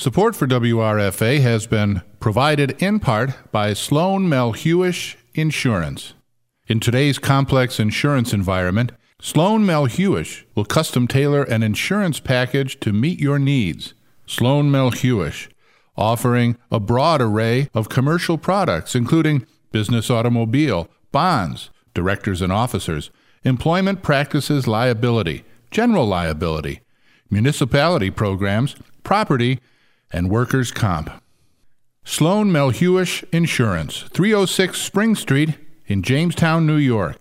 Support for WRFA has been provided in part by Sloan Melhuish Insurance. In today's complex insurance environment, Sloan Melhuish will custom tailor an insurance package to meet your needs. Sloan Melhuish, offering a broad array of commercial products, including business automobile, bonds, directors and officers, employment practices liability, general liability, municipality programs, property, and workers' comp. Sloan Melhuish Insurance, 306 Spring Street in Jamestown, New York.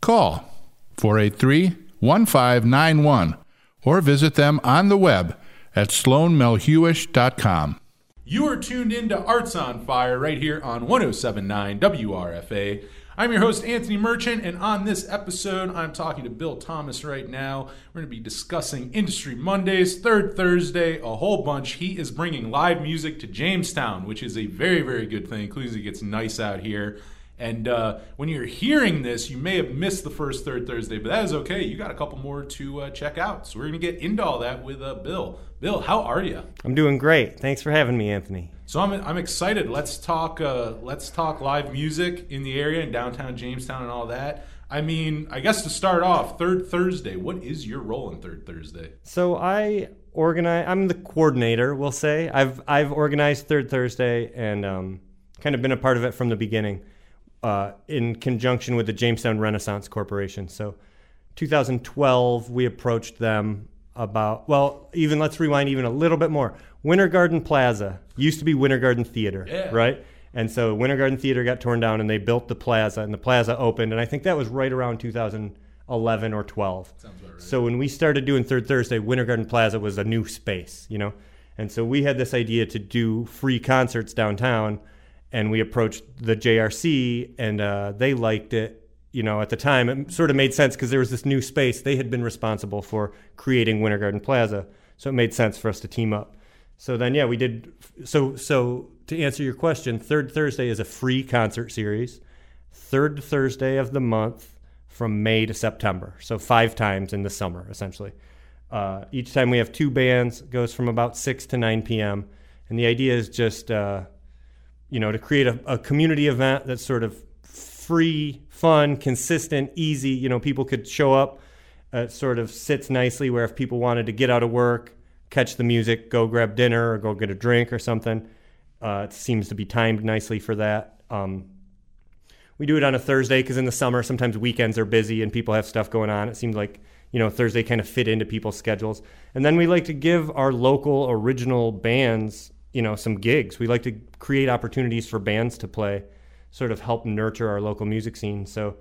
Call 483 1591 or visit them on the web at sloanmelhuish.com. You are tuned in to Arts on Fire right here on 1079 WRFA. I'm your host, Anthony Merchant, and on this episode, I'm talking to Bill Thomas right now. We're going to be discussing Industry Mondays, Third Thursday, a whole bunch. He is bringing live music to Jamestown, which is a very, very good thing, including it gets nice out here. And uh, when you're hearing this, you may have missed the first Third Thursday, but that is okay. You got a couple more to uh, check out. So we're going to get into all that with uh, Bill. Bill, how are you? I'm doing great. Thanks for having me, Anthony. So I'm, I'm excited. Let's talk. Uh, let's talk live music in the area in downtown Jamestown and all that. I mean, I guess to start off, Third Thursday. What is your role in Third Thursday? So I organize. I'm the coordinator. We'll say I've I've organized Third Thursday and um, kind of been a part of it from the beginning uh, in conjunction with the Jamestown Renaissance Corporation. So, 2012, we approached them about, well, even let's rewind even a little bit more. Winter Garden Plaza used to be Winter Garden Theater, Yeah. right? And so Winter Garden Theater got torn down and they built the plaza, and the plaza opened. And I think that was right around 2011 or 12. Sounds about right. So when we started doing Third Thursday, Winter Garden Plaza was a new space, you know? And so we had this idea to do free concerts downtown, and we approached the JRC, and uh, they liked it. You know, at the time, it sort of made sense because there was this new space. They had been responsible for creating Winter Garden Plaza, so it made sense for us to team up. So then, yeah, we did. So, so to answer your question, Third Thursday is a free concert series. Third Thursday of the month from May to September. So five times in the summer, essentially. Uh, each time we have two bands, goes from about 6 to 9 p.m. And the idea is just, uh, you know, to create a, a community event that's sort of free, fun, consistent, easy. You know, people could show up. Uh, it sort of sits nicely where if people wanted to get out of work, catch the music, go grab dinner, or go get a drink or something, uh, it seems to be timed nicely for that. Um, we do it on a Thursday because in the summer sometimes weekends are busy and people have stuff going on. It seems like you know Thursday kind of fit into people's schedules. And then we like to give our local original bands you know some gigs. We like to create opportunities for bands to play, sort of help nurture our local music scene. So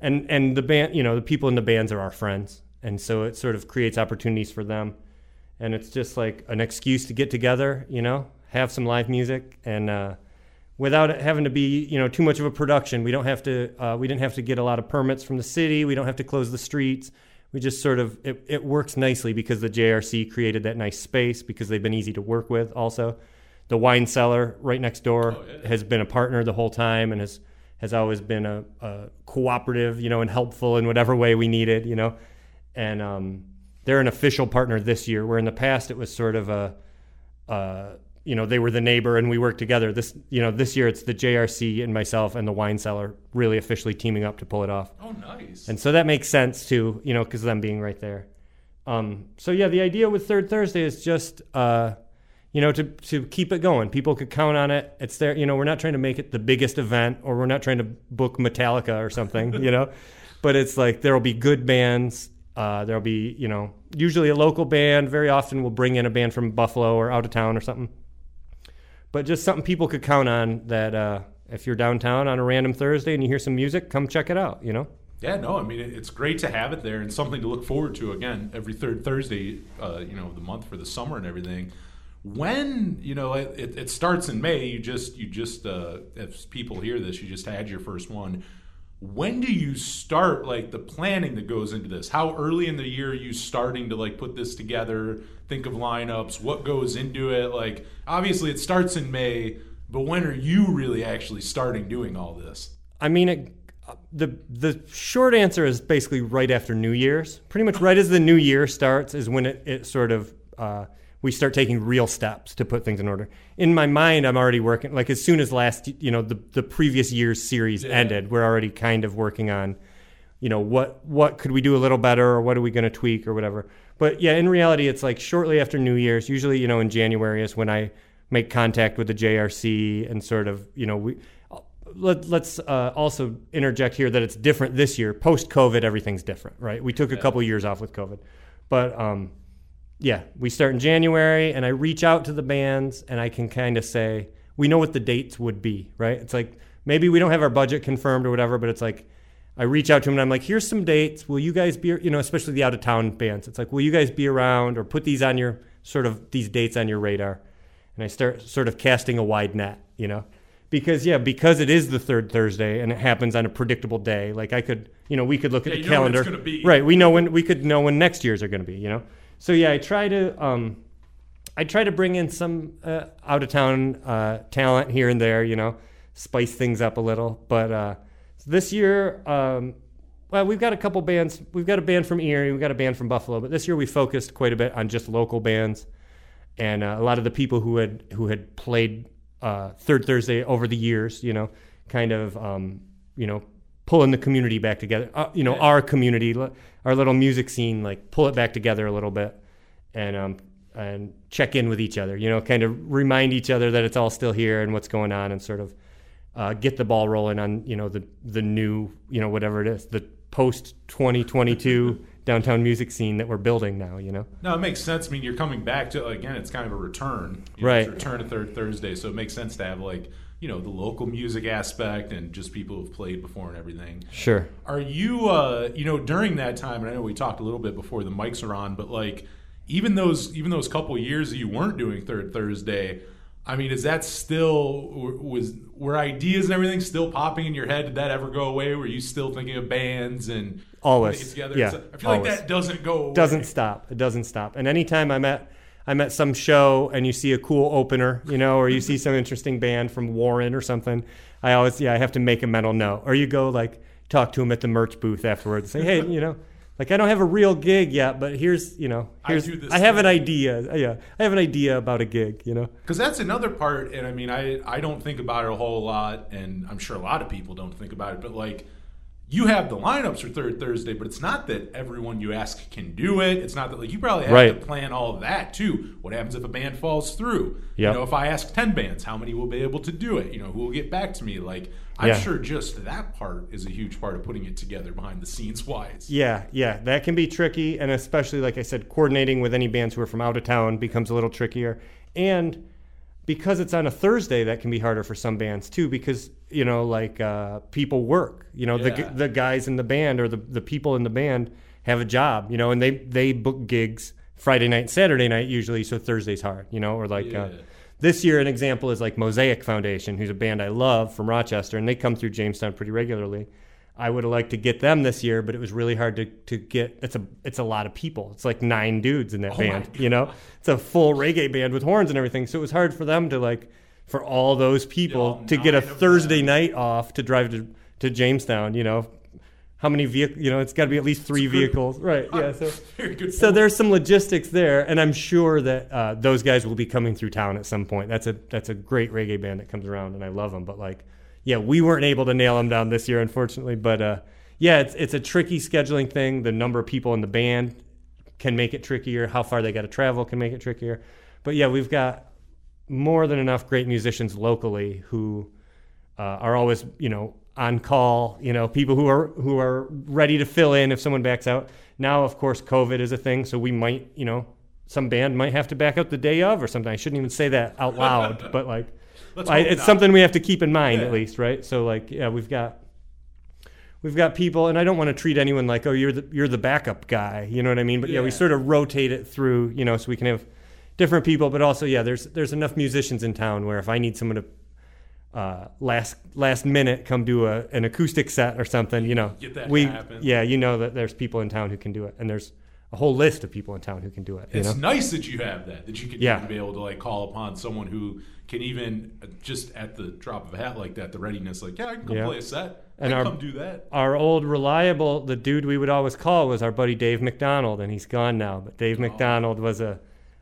and and the band you know the people in the bands are our friends, and so it sort of creates opportunities for them. And it's just like an excuse to get together, you know, have some live music and. Uh, without it having to be you know too much of a production. We don't have to uh, we didn't have to get a lot of permits from the city. We don't have to close the streets. We just sort of it, it works nicely because the JRC created that nice space because they've been easy to work with. Also, the wine cellar right next door Oh, yeah. has been a partner the whole time and has has always been a, a cooperative, you know, and helpful in whatever way we needed, you know. And um, they're an official partner this year, where in the past it was sort of a uh, you know, they were the neighbor and we worked together. This, you know, this year it's the JRC and myself and the wine cellar really officially teaming up to pull it off. Oh, nice. And so that makes sense too, you know, because them being right there. Um, so yeah, the idea with Third Thursday is just, uh, you know, to to keep it going. People could count on it. It's there. You know, we're not trying to make it the biggest event, or we're not trying to book Metallica or something. you know, but it's like there will be good bands. Uh, there'll be, you know, usually a local band. Very often we'll bring in a band from Buffalo or out of town or something. But just something people could count on that uh, if you're downtown on a random Thursday and you hear some music, come check it out. You know. Yeah, no, I mean it's great to have it there and something to look forward to again every third Thursday, uh, you know, of the month for the summer and everything. When you know it, it, starts in May, you just you just uh, if people hear this, you just had your first one. When do you start like the planning that goes into this? How early in the year are you starting to like put this together? Think of lineups, what goes into it? Like obviously it starts in May, but when are you really actually starting doing all this? I mean, it, the the short answer is basically right after New Year's. Pretty much right as the new year starts is when it, it sort of uh, we start taking real steps to put things in order. In my mind, I'm already working like as soon as last you know the the previous year's series Yeah. ended, we're already kind of working on you know what what could we do a little better or what are we going to tweak or whatever. But yeah, in reality, it's like shortly after New Year's, usually you know in January is when I make contact with the JRC and sort of you know we. Let, let's uh, also interject here that it's different this year. Post COVID, everything's different, right? We took a couple years off with COVID, but um, yeah, we start in January, and I reach out to the bands, and I can kind of say we know what the dates would be, right? It's like maybe we don't have our budget confirmed or whatever, but it's like I reach out to them and I'm like, here's some dates. Will you guys be, you know, especially the out of town bands? It's like, will you guys be around or put these on your sort of these dates on your radar? And I start sort of casting a wide net, you know, because yeah, because it is the third Thursday and it happens on a predictable day. Like I could, you know, we could look at the you know when calendar, be. right? We know when we could know when next year's are going to be, you know. So yeah, I try to um, I try to bring in some uh, out of town uh, talent here and there, you know, spice things up a little. But uh, this year, um, well, we've got a couple bands. We've got a band from Erie, we've got a band from Buffalo, but this year we focused quite a bit on just local bands, and uh, a lot of the people who had who had played uh, Third Thursday over the years, you know, kind of um, you know pulling the community back together. Uh, you know, our community, our little music scene, like pull it back together a little bit, and um, and check in with each other. You know, kind of remind each other that it's all still here and what's going on, and sort of uh, get the ball rolling on you know the the new you know whatever it is the post 2022 downtown music scene that we're building now. You know, No, it makes sense. I mean, you're coming back to again. It's kind of a return, you know, Right. it's a return to third Thursday, so it makes sense to have like you know the local music aspect and just people who've played before and everything. sure. Are you, uh, you know, during that time? And I know we talked a little bit before the mics are on, but like even those even those couple years that you weren't doing third Thursday. I mean, is that still was were ideas and everything still popping in your head? Did that ever go away? Were you still thinking of bands and Always. together? Yeah, So I feel like that doesn't go away. doesn't stop. It doesn't stop. And anytime I'm at I'm at some show and you see a cool opener, you know, or you see some interesting band from Warren or something, I always yeah I have to make a mental note. Or you go like talk to him at the merch booth afterwards. And say hey, you know. Like I don't have a real gig yet, but here's you know I here's this I have an idea. Yeah, I have an idea about a gig. You know. Because that's another part, and I mean, I I don't think about it a whole lot, and I'm sure a lot of people don't think about it. But like, you have the lineups for Third Thursday, but it's not that everyone you ask can do it. It's not that like you probably have Right. to plan all of that too. What happens if a band falls through? Yep. You know, if I ask ten bands, how many will be able to do it? You know, who will get back to me? Like, I'm Yeah. sure just that part is a huge part of putting it together behind the scenes wise. Yeah, yeah, that can be tricky, and especially like I said, coordinating with any bands who are from out of town becomes a little trickier. And because it's on a Thursday, that can be harder for some bands too, because you know, like uh, people work. You know, Yeah. the the guys in the band or the the people in the band have a job. You know, and they they book gigs Friday night, Saturday night usually, so Thursday's hard. You know, or like. Uh, this year, an example is like Mosaic Foundation, who's a band I love from Rochester, and they come through Jamestown pretty regularly. I would have liked to get them this year, but it was really hard to, to get. It's a it's a lot of people. It's like nine dudes in that Oh band. You know, it's a full reggae band with horns and everything. So it was hard for them to like for all those people to get a Thursday them. night off to drive to to Jamestown. You know, how many vehicles? You know, it's got to be at least three vehicles, right? Yeah. So so there's some logistics there, and I'm sure that uh, those guys will be coming through town at some point. That's a that's a great reggae band that comes around, and I love them. But like, yeah, we weren't able to nail them down this year, unfortunately. But uh, yeah, it's it's a tricky scheduling thing. The number of people in the band can make it trickier. How far they got to travel can make it trickier. But yeah, we've got more than enough great musicians locally who uh, are always you know on call you know people who are who are ready to fill in if someone backs out now of course covid is a thing so we might you know some band might have to back out the day of or something i shouldn't even say that out loud but like Let's it's not. something we have to keep in mind Yeah. at least right so like yeah we've got we've got people and i don't want to treat anyone like oh you're the you're the backup guy you know what i mean but yeah, we sort of rotate it through you know so we can have different people but also yeah there's there's enough musicians in town where if i need someone to uh, last last minute come do a, an acoustic set or something you know Get that we happen. yeah you know that there's people in town who can do it and there's a whole list of people in town who can do it you It's know nice that you have that. That you can Yeah. even be able to like call upon someone who can even uh, just at the drop of a hat like that, the readiness, like yeah, I can come Yeah. play a set. And I our- come do that. our old reliable the dude we would always call was our buddy Dave McDonald and he's gone now but Dave McDonald was a,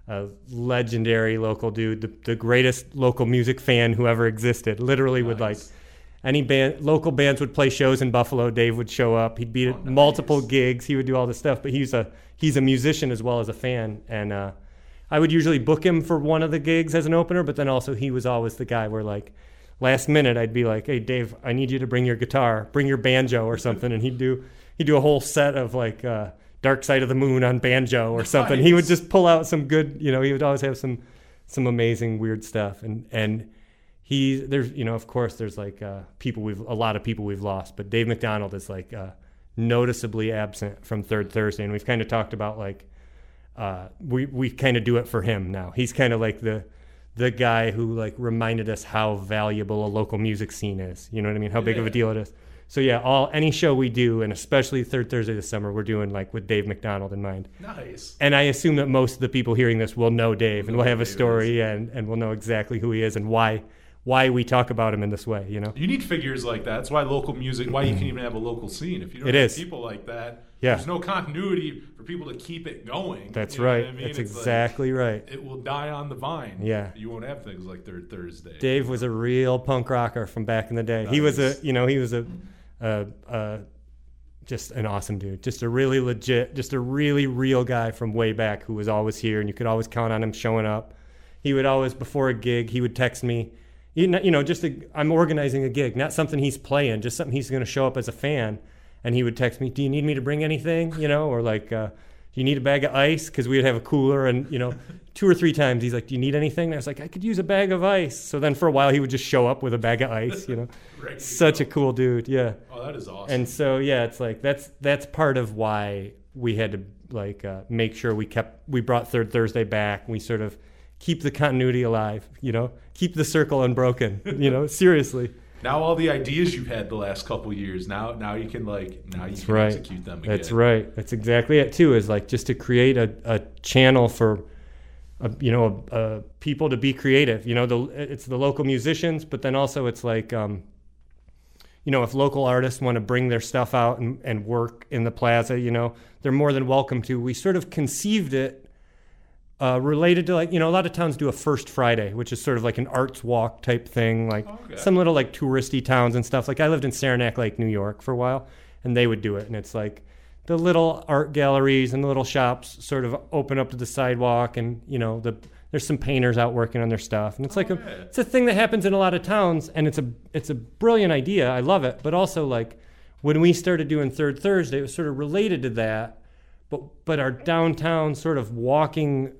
a legendary local dude, the, the greatest local music fan who ever existed. Literally, would like Nice. Any band, local bands would play shows in Buffalo. Dave would show up. He'd be at Oh, nice. multiple gigs. He would do all this stuff. But he's a he's a musician as well as a fan, and uh, I would usually book him for one of the gigs as an opener. But then also he was always the guy where like last minute I'd be like, hey Dave, I need you to bring your guitar, bring your banjo or something, and he'd do he'd do a whole set of like. Uh, Dark Side of the Moon on banjo or something. He would just pull out some good, you know, he would always have some some amazing weird stuff and and he there's you know of course there's like uh, people we've a lot of people we've lost but dave mcdonald is like uh, noticeably absent from third thursday and we've kind of talked about like uh, we we kind of do it for him now. He's kind of like the the guy who like reminded us how valuable a local music scene is. You know what i mean? How big of a deal it is. So yeah all any show we do and especially third thursday this summer we're doing like with dave mcdonald in mind. Nice. and I assume that most of the people hearing this will know Dave and Know will have a Dave story and, and will know exactly who he is and why why we talk about him in this way, you know? You need figures like that. That's why local music, why you can even have a local scene. If you don't It have is. people like that, Yeah. there's no continuity for people to keep it going. That's You know right. I mean? That's It's like, exactly right. it will die on the vine. Yeah. You won't have things like Third Thursday. Dave was a real punk rocker from back in the day. He was a, you know, he was a, a, a just an awesome dude. Just a really legit, just a really real guy from way back who was always here and you could always count on him showing up. He would always before a gig, he would text me, you know, you know just i I'm organizing a gig, not something he's playing, just something he's going to show up as a fan. And he would text me, "Do you need me to bring anything?" You know, or like, uh, "Do you need a bag of ice?" Because we'd have a cooler, and you know, two or three times he's like, "Do you need anything?" And I was like, "I could use a bag of ice." So then for a while he would just show up with a bag of ice. You know, such go. a cool dude. Yeah. Oh, that is awesome. And so yeah, it's like that's that's part of why we had to like uh, make sure we kept we brought Third Thursday back. We sort of keep the continuity alive. You know, keep the circle unbroken. You know, seriously. now all the ideas you've had the last couple years, now now you can like now you That's can right. execute them again. That's right. That's exactly it too. Is like just to create a, a channel for, uh you know, uh people to be creative. You know, the it's the local musicians, but then also it's like, um, you know, if local artists want to bring their stuff out and, and work in the plaza, you know, they're more than welcome to. We sort of conceived it uh, related to like you know a lot of towns do a first Friday, which is sort of like an arts walk type thing, like Okay. some little like touristy towns and stuff. Like I lived in Saranac Lake, New York, for a while, and they would do it, and it's like the little art galleries and the little shops sort of open up to the sidewalk, and you know the there's some painters out working on their stuff, and it's like Oh, a it's a thing that happens in a lot of towns, and it's a it's a brilliant idea. I love it, but also like when we started doing Third Thursday, it was sort of related to that but but our downtown sort of walking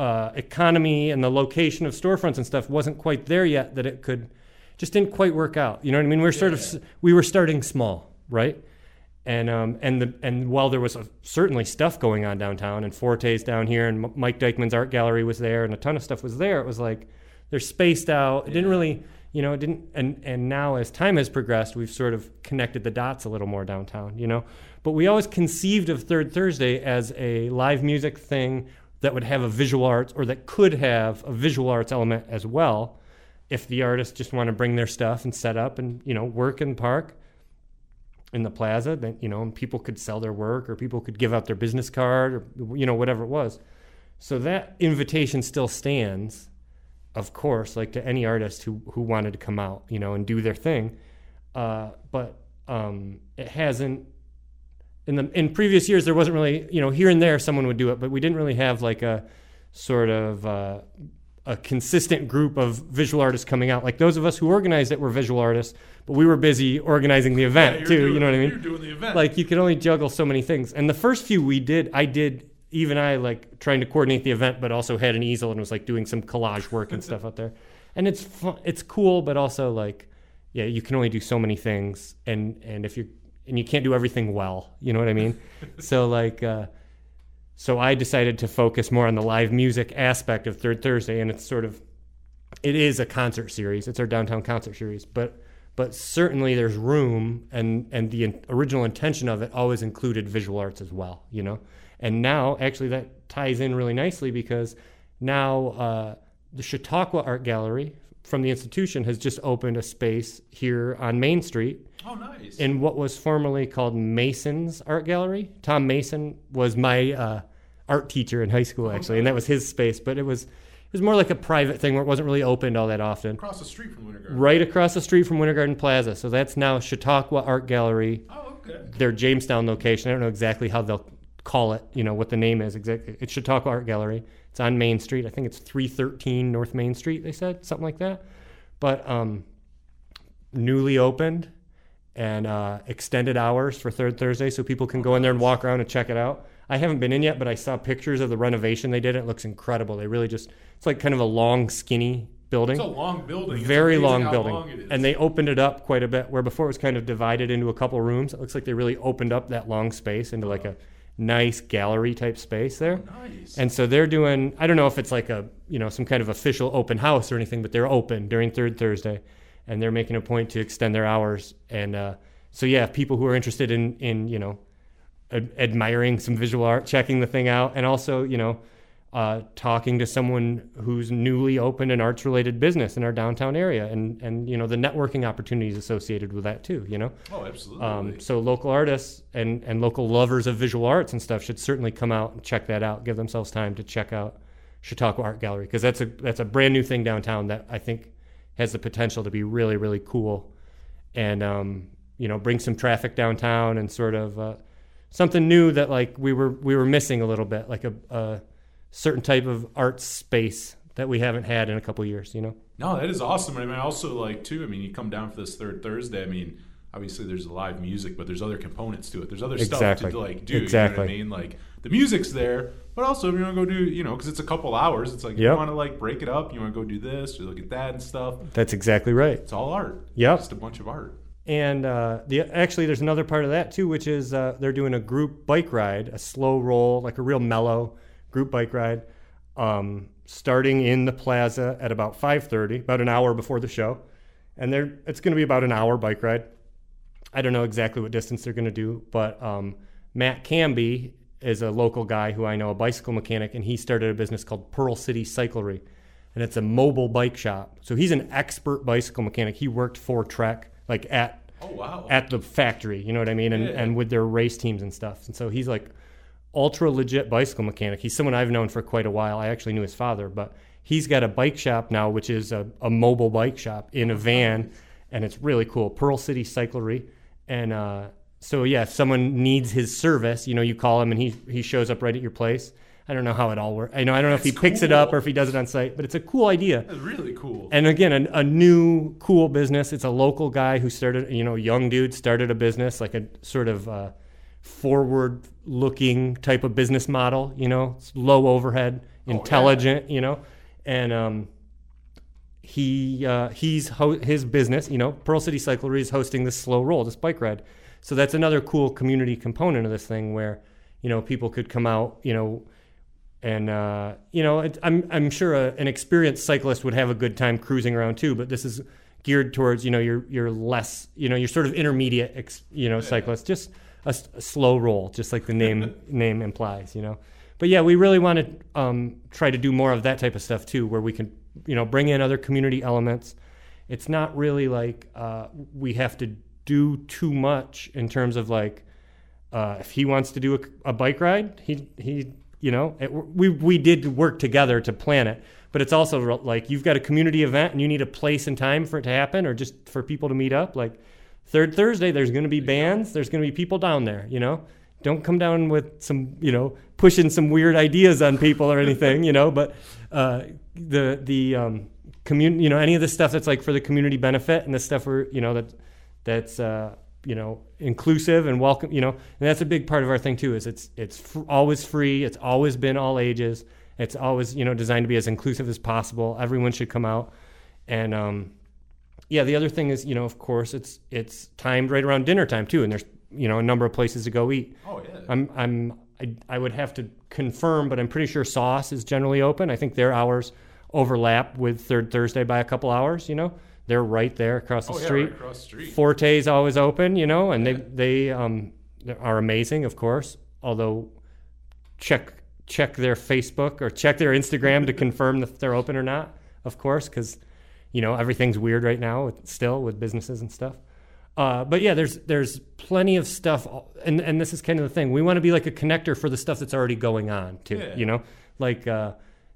uh, economy and the location of storefronts and stuff wasn't quite there yet that it could just didn't quite work out. You know what i mean? We are sort of s- we were starting small right? And um and the and while there was a, certainly stuff going on downtown and forte's down here and M- mike dykeman's art gallery was there and a ton of stuff was there it was like they're spaced out. It didn't really you know it didn't and and now as time has progressed we've sort of connected the dots a little more downtown you know? But we always conceived of third thursday as a live music thing that would have a visual arts or that could have a visual arts element as well if the artists just want to bring their stuff and set up and you know work in the park in the plaza then you know and people could sell their work or people could give out their business card or you know whatever it was. So that invitation still stands of course like to any artist who who wanted to come out you know and do their thing. Uh, but um, it hasn't in the in previous years there wasn't really you know here and there someone would do it but we didn't really have like a sort of uh, a consistent group of visual artists coming out. Like those of us who organized it were visual artists but we were busy organizing the event you're too doing- you know what i mean? You're doing the event. like you could only juggle so many things. And the first few we did i did even i like trying to coordinate the event but also had an easel and was like doing some collage work and stuff out there. And it's fun, it's cool but also like yeah you can only do so many things. And and if you're and you can't do everything well you know what i mean? So like uh so i decided to focus more on the live music aspect of third thursday and it's sort of it is a concert series. It's our downtown concert series but but certainly there's room and and the in- original intention of it always included visual arts as well you know? And now actually that ties in really nicely because now uh, the chautauqua art gallery from the institution has just opened a space here on main street oh, nice. in what was formerly called Mason's Art Gallery. Tom Mason was my uh, art teacher in high school actually, and that was his space. But it was it was more like a private thing where it wasn't really opened all that often. Across the street from Winter Garden. Right across the street from Winter Garden Plaza. So that's now Chautauqua Art Gallery. Oh, okay. Their Jamestown location. I don't know exactly how they'll call it. You know what the name is exactly. It's Chautauqua Art Gallery. It's on Main Street. I think it's 313 North Main Street. They said something like that. But um, newly opened and uh, extended hours for Third Thursday, so people can go in there and walk around and check it out. I haven't been in yet, but I saw pictures of the renovation they did. It looks incredible. They really just it's like kind of a long, skinny building It's a long building. Very long building long and they opened it up quite a bit where before it was kind of divided into a couple rooms it looks like they really opened up that long space into like a nice gallery type space there nice. and so they're doing i don't know if it's like a you know some kind of official open house or anything but they're open during third thursday and they're making a point to extend their hours and uh, so yeah people who are interested in in you know ad- admiring some visual art checking the thing out and also you know uh, talking to someone who's newly opened an arts related business in our downtown area and and you know the networking opportunities associated with that too you know oh, absolutely. um, so local artists and, and local lovers of visual arts and stuff should certainly come out and check that out. Give themselves time to check out Chautauqua Art Gallery because that's a that's a brand new thing downtown that I think has the potential to be really really cool, and um, you know bring some traffic downtown and sort of uh, something new that like we were we were missing a little bit like a, a certain type of art space that we haven't had in a couple years. You know. No, that is awesome. I mean, also like too. I mean, you come down for this third Thursday. I mean, obviously there's live music, but there's other components to it. There's other Exactly. stuff to like do. Exactly. You know what I mean? Like the music's there, but also if you want to go do, you know, because it's a couple hours. It's like you want to like break it up. You want to go do this or look at that and stuff. That's exactly right. It's all art. Yep. Just a bunch of art. And uh, the actually, there's another part of that too, which is uh, they're doing a group bike ride, a slow roll, like a real mellow group bike ride, um, starting in the plaza at about 5:30, about an hour before the show, and they're it's going to be about an hour bike ride. I don't know exactly what distance they're going to do, but um, Matt Camby is a local guy who I know, a bicycle mechanic, and he started a business called Pearl City Cyclery, and it's a mobile bike shop. So he's an expert bicycle mechanic. He worked for Trek, like at Oh wow. at the factory, you know what I mean, and Yeah. and with their race teams and stuff. And so he's like ultra legit bicycle mechanic. He's someone I've known for quite a while. I actually knew his father, but he's got a bike shop now, which is a, a mobile bike shop in a van, and it's really cool. Pearl City Cyclery, and uh, so yeah, if someone needs his service, you know, you call him and he he shows up right at your place. I don't know how it all works. I know I don't know if he That's picks it up or if he does it on site, but it's a cool idea. That's really cool. And again, a, a new cool business. It's a local guy who started, you know, young dude started a business, like a sort of uh, forward looking type of business model, you know, it's low overhead, yeah. intelligent, you know, and um, he uh, he's ho- his business, you know, Pearl City Cyclery is hosting this slow roll, this bike ride. So that's another cool community component of this thing where, you know, people could come out, you know, and uh, you know, it, I'm I'm sure a, an experienced cyclist would have a good time cruising around too. But this is geared towards you know you're you're less you know you're sort of intermediate ex, you know cyclist, just a slow roll, just like the name name implies. You know, but yeah, we really want to um, try to do more of that type of stuff too, where we can you know bring in other community elements. It's not really like uh, we have to do too much in terms of like uh, if he wants to do a, a bike ride, he he you know it, we we did work together to plan it. But it's also like you've got a community event and you need a place and time for it to happen, or just for people to meet up. Like third Thursday, there's going to be bands, there's going to be people down there. You know, don't come down with some you know pushing some weird ideas on people or anything. You know, but uh, the the um, community, you know, any of the stuff that's like for the community benefit and the stuff where you know that that's uh, you know inclusive and welcome you know and that's a big part of our thing too is it's it's fr- always free it's always been all ages it's always you know designed to be as inclusive as possible everyone should come out and um, yeah the other thing is you know of course it's it's timed right around dinner time too and there's you know a number of places to go eat oh yeah. I'm I'm I, I would have to confirm, but I'm pretty sure Sauce is generally open. I think their hours overlap with Third Thursday by a couple hours. You know, they're right there across the oh yeah, street. right across the street. Forte is always open. You know, and they they um are amazing, of course. Although check check their Facebook or check their Instagram to confirm that they're open or not. Of course, because you know everything's weird right now with, still with businesses and stuff. Uh, but yeah, there's there's plenty of stuff, and and this is kind of the thing. We want to be like a connector for the stuff that's already going on too. Yeah. You know, like uh,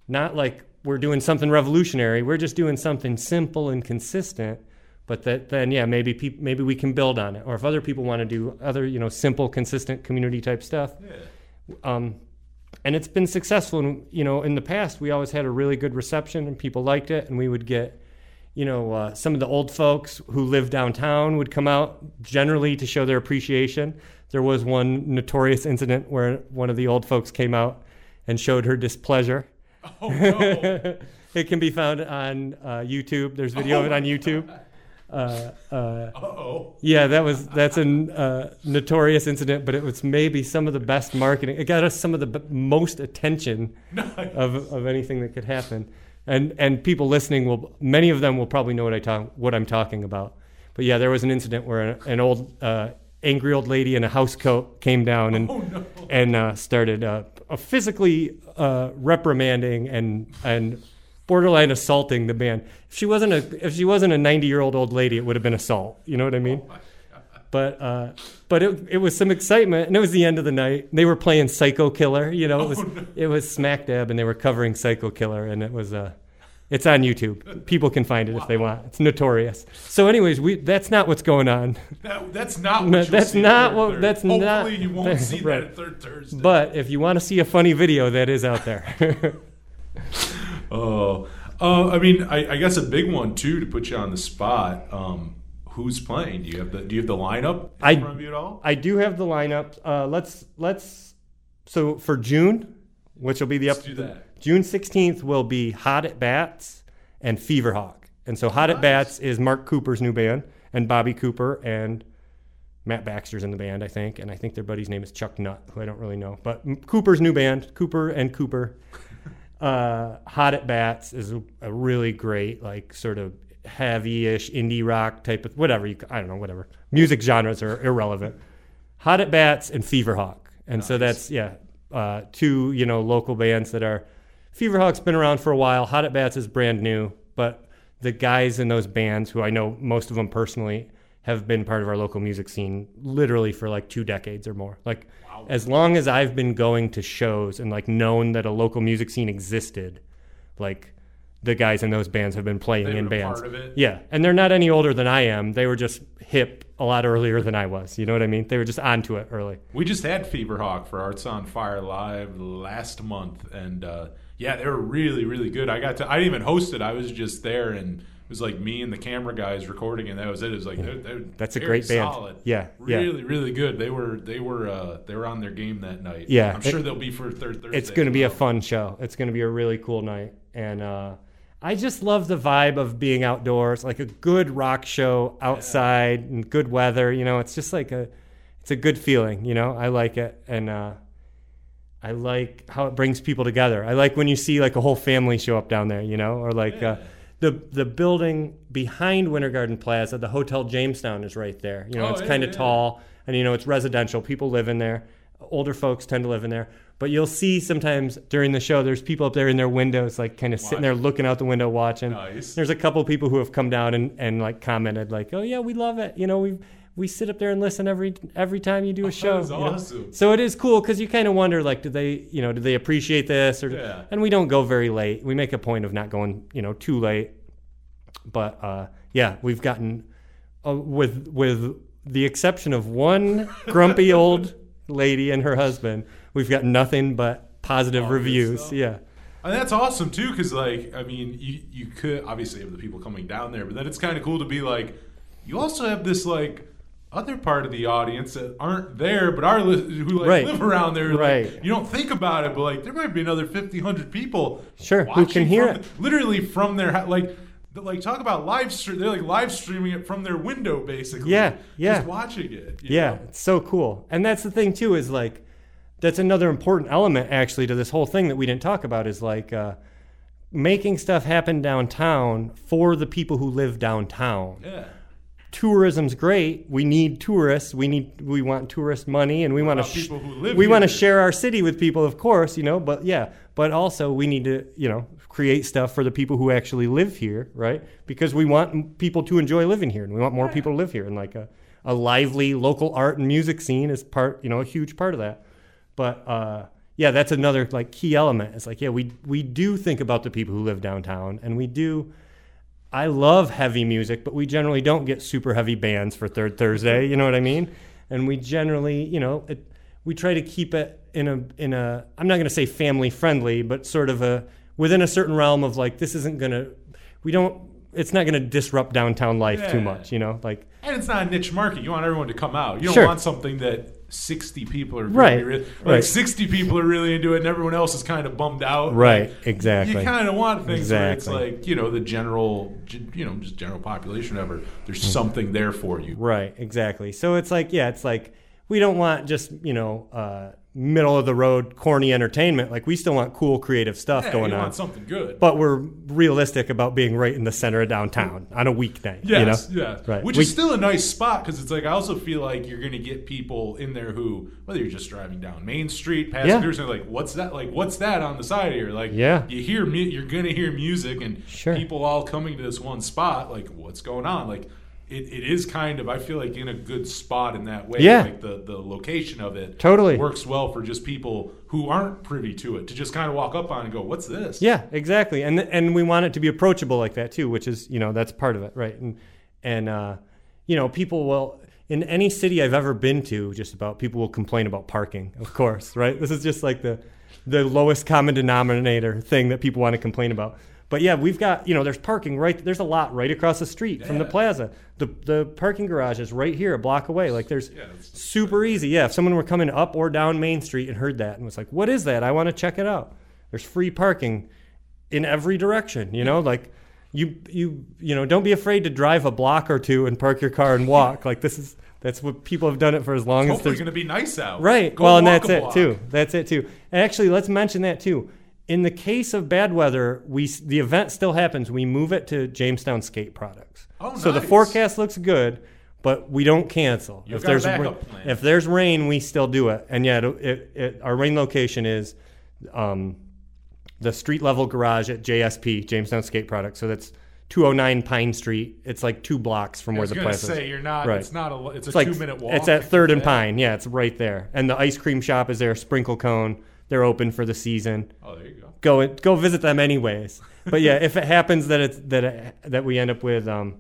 not like we're doing something revolutionary. We're just doing something simple and consistent. But that then yeah, maybe peop maybe we can build on it. Or if other people want to do other you know simple, consistent community type stuff, Yeah. um, and it's been successful. And you know, in the past, we always had a really good reception, and people liked it. And we would get, you know, uh, some of the old folks who live downtown would come out generally to show their appreciation. There was one notorious incident where one of the old folks came out and showed her displeasure. Oh no. It can be found on uh, YouTube. There's video of it on YouTube. Uh, uh, Uh-oh. yeah, that was that's a uh, notorious incident, but it was maybe some of the best marketing. It got us some of the b- most attention of, of anything that could happen, and and people listening will many of them will probably know what I talk what I'm talking about. But yeah, there was an incident where an, an old uh, angry old lady in a house coat came down and Oh no. and uh, started uh, physically uh, reprimanding and and borderline assaulting the band. If she wasn't a if she wasn't a 90 year old old lady, it would have been assault. You know what I mean? But uh, but it it was some excitement, and it was the end of the night. They were playing Psycho Killer. You know, it was it was smack dab, and they were covering Psycho Killer, and it was uh, it's on YouTube. People can find it if they want. It's notorious. So, anyways, we that's not what's going on. That, that's not what that's not what- Third that's Thursday. not- Hopefully you won't see Right. that at Third Thursday. But if you want to see a funny video, that is out there. Oh, uh, I mean, I, I guess a big one too to put you on the spot. Um, who's playing? Do you have the Do you have the lineup in I- front of you at all? I do have the lineup. Uh, let's let's so for June, which will be the Let's up. June 16th will be Hot at Bats and Feverhawk. And so Hot at Bats is Mark Cooper's new band and Bobby Cooper and Matt Baxter's in the band, I think, and I think their buddy's name is Chuck Nutt, who I don't really know. But Cooper's new band, Cooper and Cooper. Uh, Hot at Bats is a really great, like, sort of heavy-ish indie rock type of whatever you, I don't know, whatever. Music genres are irrelevant. Hot at Bats and Feverhawk, and so that's yeah, uh, two you know local bands that are. Feverhawk's been around for a while. Hot at Bats is brand new, but the guys in those bands, who I know most of them personally, have been part of our local music scene literally for like two decades or more. Like as long as I've been going to shows and like known that a local music scene existed, like the guys in those bands have been playing in bands. it. Yeah, and they're not any older than I am. They were just hip a lot earlier than I was. You know what I mean? They were just onto it early. We just had Feverhawk for Arts on Fire live last month, and uh, yeah, they were really, really good. I got to, I didn't even host it. I was just there, and it was like me and the camera guys recording, and that was it. It was like they're, they're That's a great band. Solid. Yeah, yeah. really, really good. They were, they were, uh, they were on their game that night. Yeah, I'm sure they'll be for third Thursday. It's going to be a fun show. It's going to be a really cool night, and uh, I just love the vibe of being outdoors, like a good rock show outside and good weather. You know, it's just like a, it's a good feeling. You know, I like it, and uh, I like how it brings people together. I like when you see like a whole family show up down there. You know, or like. Uh, the, the building behind Winter Garden Plaza, the Hotel Jamestown is right there. You know, Oh, it's yeah, kind of yeah. tall, and you know it's residential. People live in there. Older folks tend to live in there. But you'll see sometimes during the show, there's people up there in their windows, like kind of sitting there looking out the window watching. Nice. There's a couple people who have come down and, and like commented, like, "Oh yeah, we love it. You know, we we sit up there and listen every every time you do a show." Is you know? awesome. So it is cool because you kind of wonder, like, do they, you know, do they appreciate this? Or Yeah. and we don't go very late. We make a point of not going, you know, too late. But uh, yeah, we've gotten uh, with with the exception of one grumpy old lady and her husband, we've got nothing but positive All reviews. Yeah. And that's awesome too, because like I mean, you you could obviously have the people coming down there, but then it's kind of cool to be like, you also have this like other part of the audience that aren't there, but are li- who like Right. live around there. Like, Right. you don't think about it, but like there might be another 50, 100 people. Sure, who can hear from- it. literally from their like. the- Like talk about live stream, they're like live streaming it from their window, basically. Yeah, yeah. just watching it. Yeah, know? it's so cool. And that's the thing too is like that's another important element actually to this whole thing that we didn't talk about is like uh, making stuff happen downtown for the people who live downtown. yeah. Tourism's great. We need tourists. We need we want tourist money and we want to live we want to share our city with people of course, you know, but yeah, but also we need to, you know, create stuff for the people who actually live here, right? Because we want people to enjoy living here and we want more people to live here and like a a lively local art and music scene is part, you know, a huge part of that. But uh, yeah, that's another like key element. It's like yeah, we we do think about the people who live downtown, and we do. I love heavy music, but we generally don't get super heavy bands for Third Thursday. You know what I mean? And we generally, you know, it, we try to keep it in a in a. I'm not going to say family friendly, but sort of a within a certain realm of like this isn't going to. We don't. It's not going to disrupt downtown life Yeah. too much. You know, like And it's not a niche market. You want everyone to come out. You don't Sure. want something that 60 people are really, Right, really- like right. 60 people are really into it and everyone else is kind of bummed out. right, Like, exactly. You kind of want things where it's like, you know, the general, you know, just general population, whatever. There's something there for you. Right, exactly. So it's like, yeah, it's like we don't want just you know uh, middle of the road corny entertainment. Like we still want cool creative stuff Yeah, going on. something good. but we're realistic about being right in the center of downtown on a weekday. Yes, you know? yes. Right. Which We- is still a nice spot because it's like I also feel like you're going to get people in there who, whether you're just driving down Main Street, passengers are like, "What's that? Like, what's that on the side here?" Like, Yeah. you hear mu- you're going to hear music and Sure. people all coming to this one spot. Like, what's going on? Like, it, it is kind of I feel like in a good spot in that way. Yeah. like the the location of it Totally. works well for just people who aren't privy to it to just kind of walk up on and go, "What's this?" Yeah, exactly. And and we want it to be approachable like that too, which is you know that's part of it, right? And and uh, you know people will in any city I've ever been to, just about people will complain about parking, of course, right? This is just like the the lowest common denominator thing that people want to complain about. But yeah, we've got you know there's parking right there's a lot right across the street from the plaza. The the parking garage is right here, a block away. Like there's Yeah, super easy. Yeah, if someone were coming up or down Main Street and heard that and was like, "What is that? I want to check it out." There's free parking in every direction. You know, like you you you know, don't be afraid to drive a block or two and park your car and walk. Like this is that's what people have done it for as long as Hopefully, going to be nice out. Right. Go well, and that's it too. That's it too. And actually, let's mention that too. In the case of bad weather, we the event still happens. We move it to Jamestown Skate Products. Oh, So the forecast looks good, but we don't cancel. You've if there's ra- if there's rain, we still do it. And yeah, it, it, it, our rain location is um, the street level garage at JSP Jamestown Skate Products. So that's 209 Pine Street. It's like two blocks from where the place is. say you're not. Right. It's not a. It's a like two minute walk. It's at Third and Pine. Yeah, it's right there. And the ice cream shop is there. Sprinkle Cone. They're open for the season. Oh, there you go. Go go visit them anyways. But yeah, if it happens that it's that it, that we end up with um,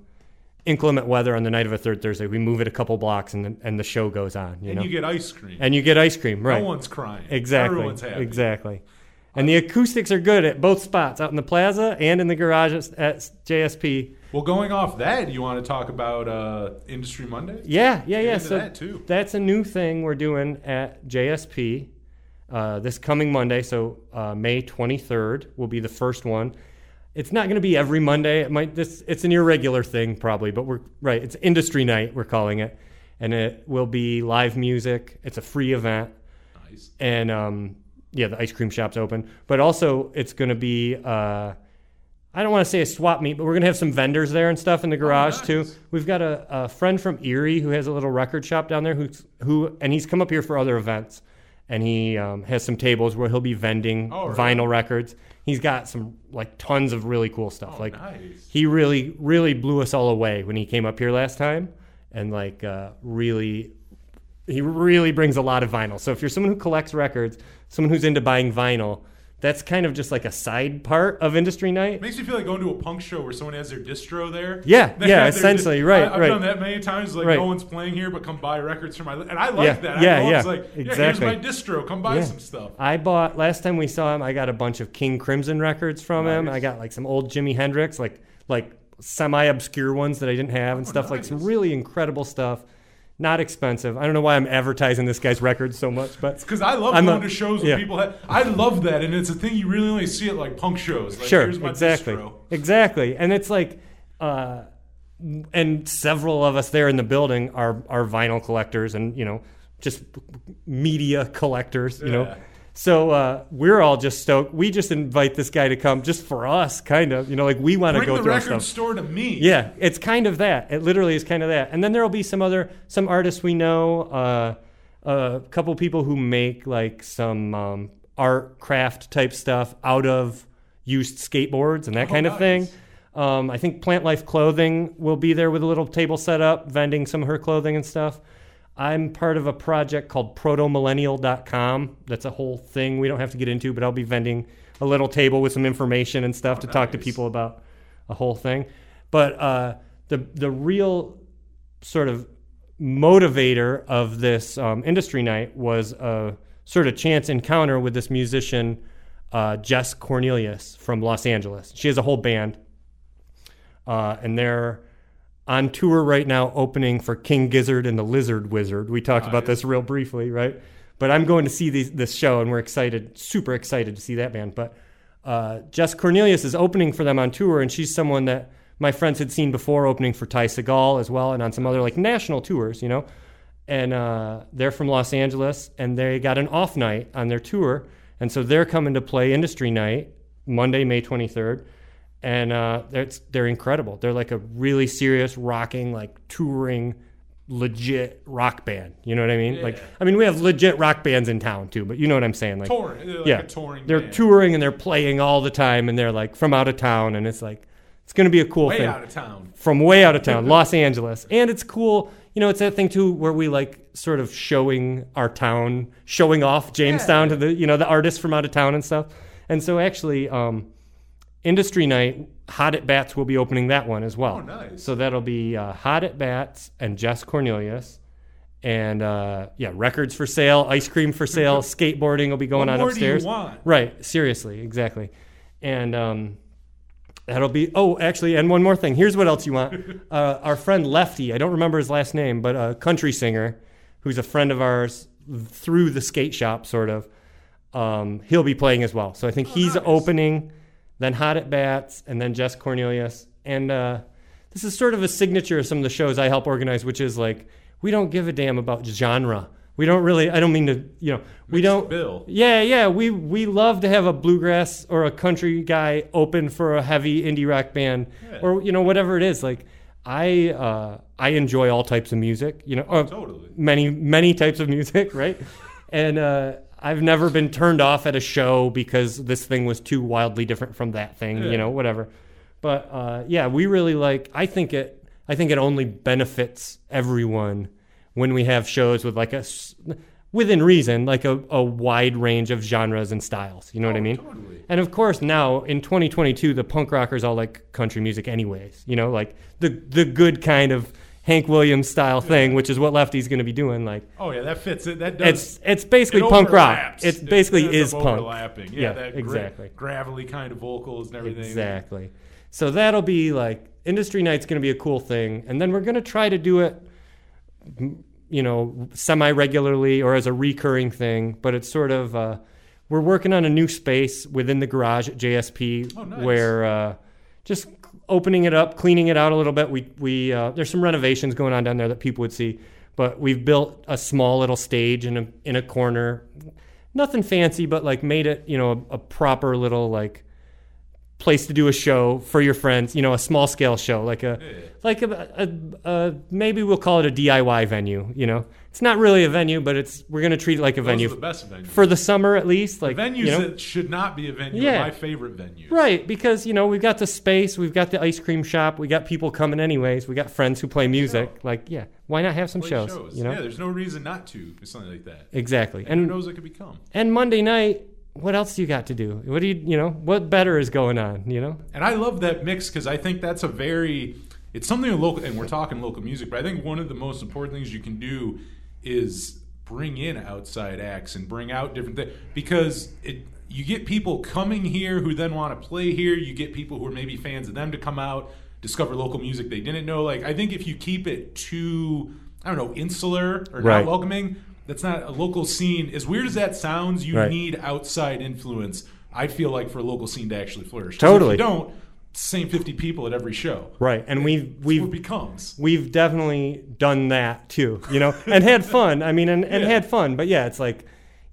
inclement weather on the night of a third Thursday, we move it a couple blocks and the, and the show goes on. You And know, you get ice cream. and you get ice cream. Right. No one's crying. exactly. Everyone's happy. Exactly. And the acoustics are good at both spots, out in the plaza and in the garage at, JSP. Well, going off that, you want to talk about uh, Industry Monday? Yeah, yeah, yeah. So that, too. that's a new thing we're doing at JSP uh, this coming Monday. So uh, May 23rd will be the first one. It's not going to be every Monday. It might. This it's an irregular thing probably, but we're right. It's industry night. We're calling it, and it will be live music. It's a free event Nice. and um, yeah, the ice cream shop's open. But also, it's going to be uh, I don't want to say a swap meet, but we're going to have some vendors there and stuff in the garage too. Oh, nice. We've got a, a friend from Erie who has a little record shop down there who's who, and he's come up here for other events, and he um, has some tables where he'll be vending Oh, really? vinyl records. He's got some like tons of really cool stuff. Oh, like nice. he really really blew us all away when he came up here last time and like uh, really he really brings a lot of vinyl so if you're someone who collects records someone who's into buying vinyl that's kind of just like a side part of industry night Makes me feel like going to a punk show where someone has their distro there. Yeah, yeah, essentially, right, I, I've right. done that many times. Like Right. no one's playing here, but come buy records for my. And I like Yeah, that. yeah, I yeah, It's like, yeah, exactly. here's my distro. Come buy Yeah. some stuff. i bought last time we saw him i got a bunch of king crimson records from him i got like some old jimi hendrix like like semi-obscure ones that i didn't have and Oh, stuff like some really incredible stuff not expensive i don't know why i'm advertising this guy's records so much but Because I love I'm going a- to shows where yeah. people have. I love that, and it's a thing you really only see at like punk shows. Like, sure here's my exactly distro. exactly and it's like uh and several of us there in the building are are vinyl collectors and you know just media collectors you know Yeah. So uh, we're all just stoked. We just invite this guy to come just for us, kind of. You know, like we want to go the through record stuff. store to me. Yeah, it's kind of that. It literally is kind of that. And then there'll be some other some artists we know, uh, a couple people who make like some um, art craft type stuff out of used skateboards and that Oh, kind of thing. Um, I think Plant Life Clothing will be there with a little table set up, vending some of her clothing and stuff. I'm part of a project called protomillennial.com. That's a whole thing we don't have to get into, but I'll be vending a little table with some information and stuff to talk to people about a whole thing. But uh, the the real sort of motivator of this um, industry night was a sort of chance encounter with this musician, uh, Jess Cornelius from Los Angeles. She has a whole band, uh, and they're on tour right now, opening for King Gizzard and the Lizard Wizard. We talked about this real briefly, right? But I'm going to see these, this show, and we're excited, super excited to see that band. But uh, Jess Cornelius is opening for them on tour, and she's someone that my friends had seen before opening for Ty Segall as well, and on some other like national tours, you know. And uh, they're from Los Angeles, and they got an off night on their tour, and so they're coming to play Industry Nite Monday, May 23rd, and uh, they're they're incredible. They're like a really serious, rocking, like touring, legit rock band. You know what I mean? Like, I mean, we have legit rock bands in town too, but you know what I'm saying? Like, Touring, they're like yeah, a touring they're band. touring and they're playing all the time, and they're like from out of town, and it's like it's going to be a cool way thing out of town. from way out of town, Los Angeles. And it's cool, you know, it's that thing too where we like sort of showing our town, showing off Jamestown to the, you know, the artists from out of town and stuff. And so actually, um, Industry Nite, Hot at Bats will be opening that one as well. Oh, nice. So that'll be uh, Hot at Bats and Jess Cornelius. And uh, yeah, records for sale, ice cream for sale, skateboarding will be going What on more do you upstairs. want? Right, seriously, exactly. And um, that'll be. Oh, actually, and one more thing. Here's what else you want. Uh, our friend Lefty, I don't remember his last name, but a country singer who's a friend of ours through the skate shop, sort of. Um, he'll be playing as well. So I think he's nice. opening, then Hot at Bats, and then Jess Cornelius. And uh, this is sort of a signature of some of the shows I help organize, which is like we don't give a damn about genre. We don't really. I don't mean to. You know, we Mixed don't. bill. Yeah, yeah. We we love to have a bluegrass or a country guy open for a heavy indie rock band, Yeah. or you know whatever it is. Like I uh, I enjoy all types of music. You know, or Totally. many many types of music, right? and uh, I've never been turned off at a show because this thing was too wildly different from that thing. Yeah. You know, whatever. But uh, yeah, we really like. I think it. I think it only benefits everyone when we have shows with like a within reason, like a, a wide range of genres and styles. You know what I Oh, mean? totally. And of course, now in 2022, the punk rockers all like country music, anyways. You know, like the the good kind of Hank Williams style thing, which is what Lefty's going to be doing. Like Oh yeah, that fits it. That does. it's it's basically it punk rock. It basically is punk. Overlapping. Yeah, Yeah, that exactly. gravelly kind of vocals and everything. Exactly. So that'll be like industry night's going to be a cool thing, and then we're going to try to do it, you know, semi regularly or as a recurring thing. But it's sort of uh, we're working on a new space within the garage at JSP Oh, nice. where uh, just opening it up, cleaning it out a little bit. We we uh, there's some renovations going on down there that people would see, but we've built a small little stage in a in a corner. Nothing fancy, but like made it, you know, a, a proper little like place to do a show for your friends, you know, a small scale show, like a like a, a, a maybe we'll call it a DIY venue, you know. It's not really a venue, but it's we're going to treat it like a Those venue the best venues. for the summer at least, like venues you know? that should not be a venue. Yeah. My favorite venues. Right, because you know we've got the space, we've got the ice cream shop, we got people coming anyways, we got friends who play music. Like, yeah, why not have some Play shows, You know, Yeah, there's no reason not to something like that. exactly. And who knows what could become. and Monday night, what else do you got to do? What do you you know? What better is going on? You know? And I love that mix because I think that's a very it's something local and we're talking local music, but I think one of the most important things you can do is bring in outside acts and bring out different things because it you get people coming here who then want to play here, you get people who are maybe fans of them to come out, discover local music they didn't know. Like I think if you keep it too I don't know, insular or Right. not welcoming, that's not a local scene. As weird as that sounds, you Right. need outside influence. I feel like for a local scene to actually flourish. Totally. If you don't, same fifty people at every show. Right. And we've we've becomes. we've definitely done that too, you know, and had fun. I mean, and, and Yeah. had fun. But yeah, it's like,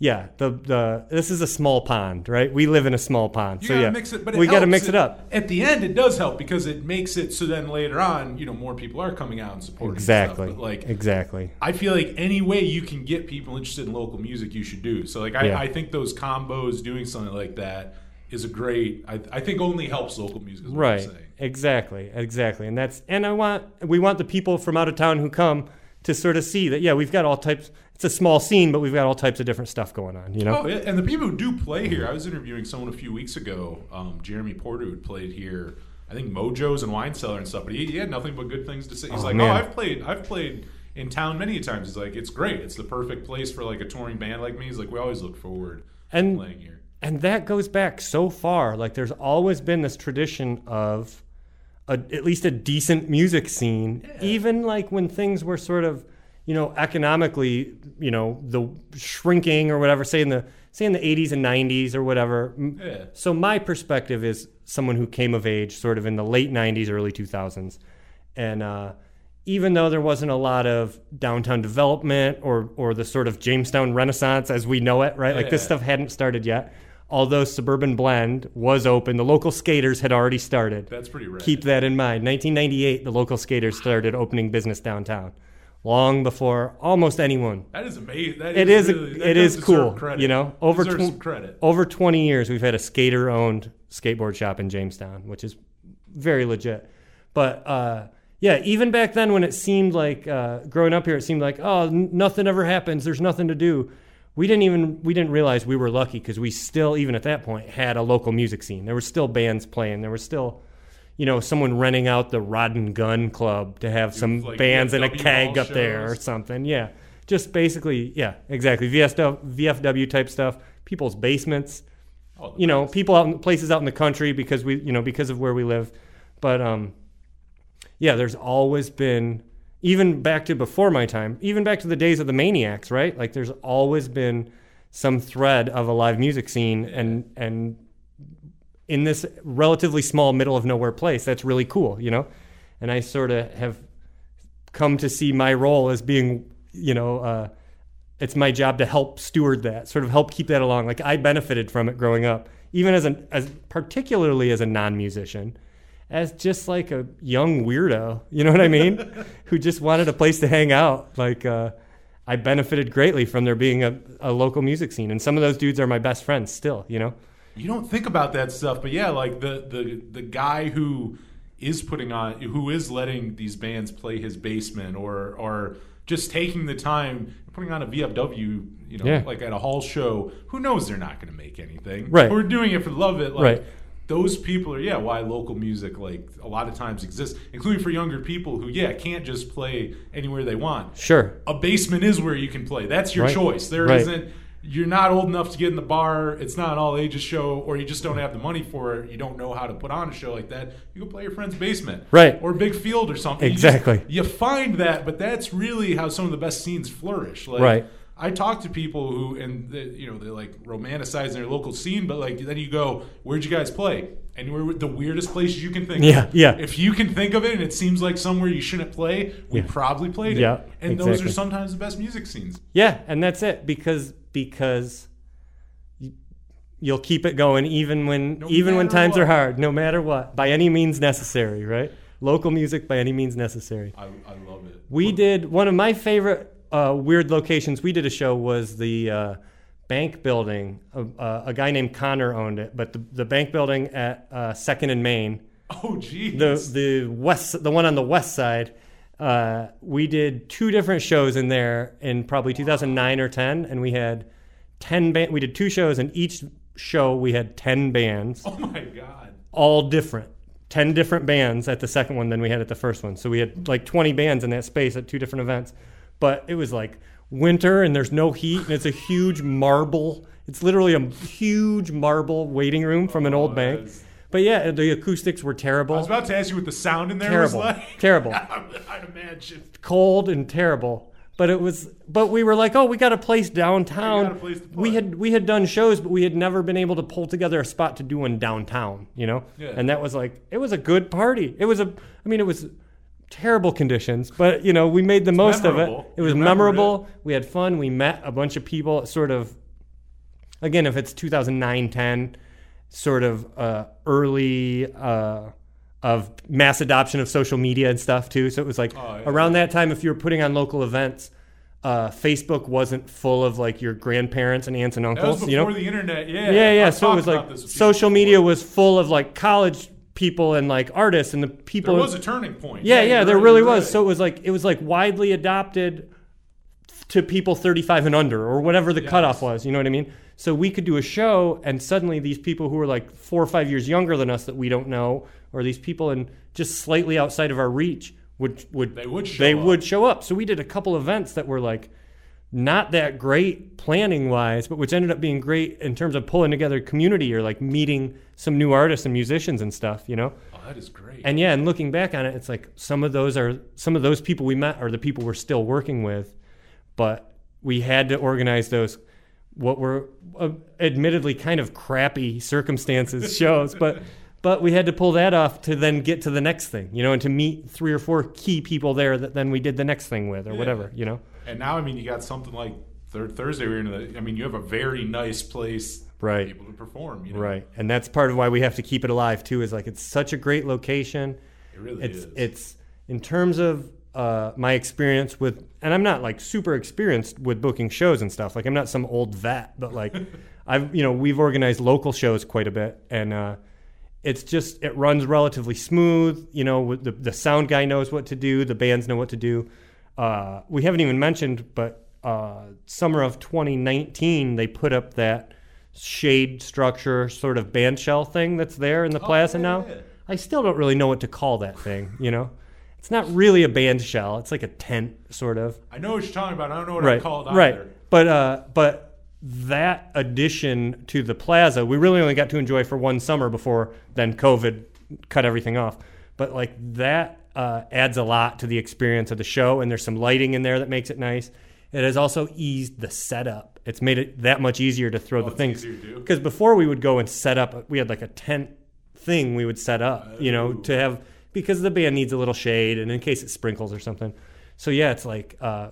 yeah, the the this is a small pond, right? We live in a small pond, You so gotta yeah, mix it, but it we got to mix it up. At the end, it does help because it makes it so then later on, you know, more people are coming out and supporting. and Exactly. Stuff. Like, exactly. I feel like any way you can get people interested in local music, you should do. So like, I, Yeah. I think those combos doing something like that is a great. I, I think only helps local music. Is what I'm Right. saying. Exactly, exactly, and that's and I want we want the people from out of town who come to sort of see that yeah we've got all types. It's a small scene, but we've got all types of different stuff going on. You know. Oh, and the people who do play here, I was interviewing someone a few weeks ago, um, Jeremy Porter, who played here. I think Mojo's and Wine Cellar and stuff, but he, he had nothing but good things to say. He's Oh, like, man. "Oh, I've played, I've played in town many times." He's like, "It's great. It's the perfect place for like a touring band like me." He's like, "We always look forward And- to playing here." and that goes back so far. Like there's always been this tradition of a, at least a decent music scene, even like when things were sort of, you know, economically, you know, the shrinking or whatever. Say in the say in the 80s and 90s or whatever. Yeah. So my perspective is someone who came of age sort of in the late 90s, early 2000s, and. uh even though there wasn't a lot of downtown development or or the sort of Jamestown Renaissance as we know it, right? Like this stuff hadn't started yet. Although Suburban Blend was open, the local skaters had already started. That's pretty rad. Keep that in mind. 1998, the local skaters started opening business downtown, long before almost anyone. that is amazing. That It is really, that it is cool, Credit. you know. Over tw- over 20 years, we've had a skater-owned skateboard shop in Jamestown, which is very legit. But uh, yeah, even back then, when it seemed like uh, growing up here, it seemed like oh, n- nothing ever happens. There's nothing to do. We didn't even we didn't realize we were lucky because we still even at that point had a local music scene. There were still bands playing. There was still. You know, someone renting out the Rod and Gun Club to have some like bands and a VFW keg up there or something. Yeah, just basically, yeah, exactly. VSW, VFW type stuff. People's basements Oh, you know best. people out in places out in the country because we you know because of where we live but um yeah there's always been even back to before my time even back to the days of the maniacs right? Like there's always been some thread of a live music scene and and in this relatively small middle of nowhere place that's really cool you know? And i sort of have come to see my role as being you know uh it's my job to help steward that, sort of help keep that along. Like I benefited from it growing up, even as an as particularly as a non-musician, as just like a young weirdo, you know what I mean, who just wanted a place to hang out. Like uh, I benefited greatly from there being a, a local music scene, and some of those dudes are my best friends still. You know, You don't think about that stuff, but yeah, like the the the guy who is putting on, who is letting these bands play his basement, or or just taking the time putting on a VFW, you know, Yeah. like at a hall show. Who knows they're not going to make anything, Right. We're doing it for the love of it, like. Right. Those people are yeah why local music like a lot of times exists, including for younger people who yeah can't just play anywhere they want. sure, A basement is where you can play. That's your Right. choice. There Right. not you're not old enough to get in the bar. It's not an all ages show, or you just don't have the money for it. You don't know how to put on a show like that. You go play your friend's basement, Right. Or big field or something. You just- Exactly. You, find that, but that's really how some of the best scenes flourish. Like, Right. I talk to people who, and they, you know, they like romanticize their local scene, but like then you go, "Where'd you guys play?" And we're the weirdest places you can think. Yeah, of. yeah. If you can think of it, and it seems like somewhere you shouldn't play, we Yeah. probably played it. Yeah, and those are sometimes the best music scenes. yeah, and that's it because because. you- You'll keep it going even when No even when times are hard, no matter what, by any means necessary, right? Local music by any means necessary. I, I love it. We did one of my favorite uh, weird locations. We did a show was the uh, bank building. Uh, uh, a guy named Connor owned it, but the, the bank building at uh, Second and Main, Oh, geez. the the west, the one on the west side. Uh, we did two different shows in there in probably 2009 or 10, and we had 10 band. We did two shows, and each show we had 10 bands oh my god. all different. 10 different bands at the second one than we had at the first one. So we had like 20 bands in that space at two different events. But it was like winter and there's no heat and it's a huge marble. It's literally a huge marble waiting room from an old oh, bank. that's- But yeah, the acoustics were terrible. I was about to ask you what the sound in there Terrible. was like. Terrible. I'd imagine. Cold and terrible. But it was but we were like, "Oh, we got a place downtown." Got a place to we had we had done shows, but we had never been able to pull together a spot to do one downtown, you know? Yeah. And that was like it was a good party. It was a I mean, it was terrible conditions, but you know, we made the most of it. It was memorable. We had fun. We met a bunch of people sort of again, if it's 2009, 10, sort of uh, early uh, of mass adoption of social media and stuff too. So it was like Oh, yeah. around that time, if you were putting on local events, uh, Facebook wasn't full of like your grandparents and aunts and That was uncles. before you know, the internet. Yeah. yeah, yeah. I've So it was like this with people social media was full of like college people and like artists and the people. There was a turning point. yeah, yeah, you're there really was. right. So it was like it was like widely adopted to people 35 and under or whatever the cutoff was. You know what I mean? So we could do a show, and suddenly these people who are like four or five years younger than us that we don't know, or these people and just slightly outside of our reach would would They would show they up. would show up. So we did a couple events that were like not that great planning wise, but which ended up being great in terms of pulling together community or like meeting some new artists and musicians and stuff, you know? Oh, that is great. And yeah, and looking back on it, it's like some of those are some of those people we met are the people we're still working with, but we had to organize those what were uh, admittedly kind of crappy circumstances shows, but but we had to pull that off to then get to the next thing, you know, and to meet three or four key people there that then we did the next thing with or whatever, you know. And now, I mean, you got something like Third Thursday. We're into the. I mean, you have a very nice place Right. people to perform. You know? Right. And that's part of why we have to keep it alive too is like it's such a great location. It really it's is. it's in terms of uh, my experience with and I'm not like super experienced with booking shows and stuff. Like I'm not some old vet, but like I've you know, we've organized local shows quite a bit and uh it's just it runs relatively smooth. You know, the the sound guy knows what to do, the bands know what to do. Uh, we haven't even mentioned, but uh, summer of 2019, they put up that shade structure sort of band shell thing that's there in the plaza yeah, now. yeah. I still don't really know what to call that thing. You know, it's not really a band shell. It's like a tent, sort of I know what you're talking about. I don't know what right, I call it either. right. But uh, but that addition to the plaza, we really only got to enjoy for one summer before then COVID cut everything off. But like that uh, adds a lot to the experience of the show, and there's some lighting in there that makes it nice. It has also eased the setup. It's made it that much easier to throw the Oh, it's things. easier to do? Because before we would go and set up, we had like a tent thing we would set up, you know, to have because the band needs a little shade and in case it sprinkles or something. So yeah, it's like uh,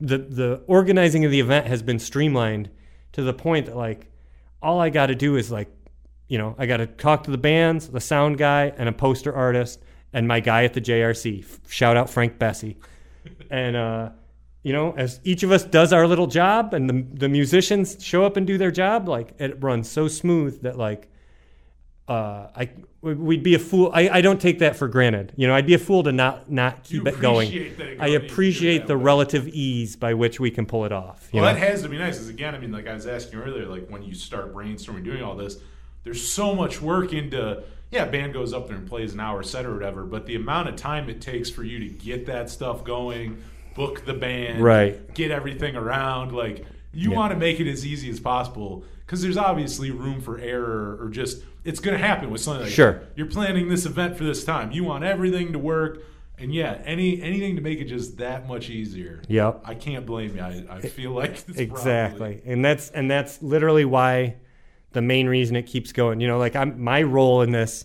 the the organizing of the event has been streamlined to the point that like all I got to do is like, you know, I got to talk to the bands, the sound guy, and a poster artist, and my guy at the JRC. Shout out Frank Bessie, and uh, you know, as each of us does our little job, and the the musicians show up and do their job, like it runs so smooth that like uh, I we'd be a fool. I, I don't take that for granted. You know, I'd be a fool to not not keep it going. it I goes- you do appreciate the way. relative ease by which we can pull it off. You Well, know? that has to be nice. Because again, I mean, like I was asking earlier, like when you start brainstorming, doing all this, there's so much work into. Yeah, band goes up there and plays an hour set or whatever, but the amount of time it takes for you to get that stuff going, book the band, Right. get everything around, like you Yeah. want to make it as easy as possible because there's obviously room for error or just it's going to happen with something like Sure. You're planning this event for this time. You want everything to work. And yeah, any anything to make it just that much easier. Yep. I can't blame you. I, I feel like it's exactly and that's and that's literally why the main reason it keeps going you know like i'm my role in this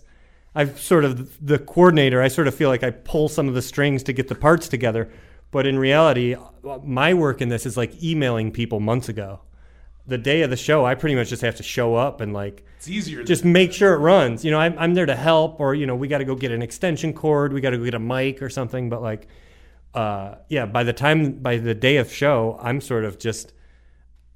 i've sort of the coordinator i sort of feel like i pull some of the strings to get the parts together but in reality my work in this is like emailing people months ago the day of the show i pretty much just have to show up and like It's easier. just make sure it runs. You know, I'm, I'm there to help, or you know, we got to go get an extension cord, we got to go get a mic or something. But like, uh, yeah, by the time by the day of show, I'm sort of just,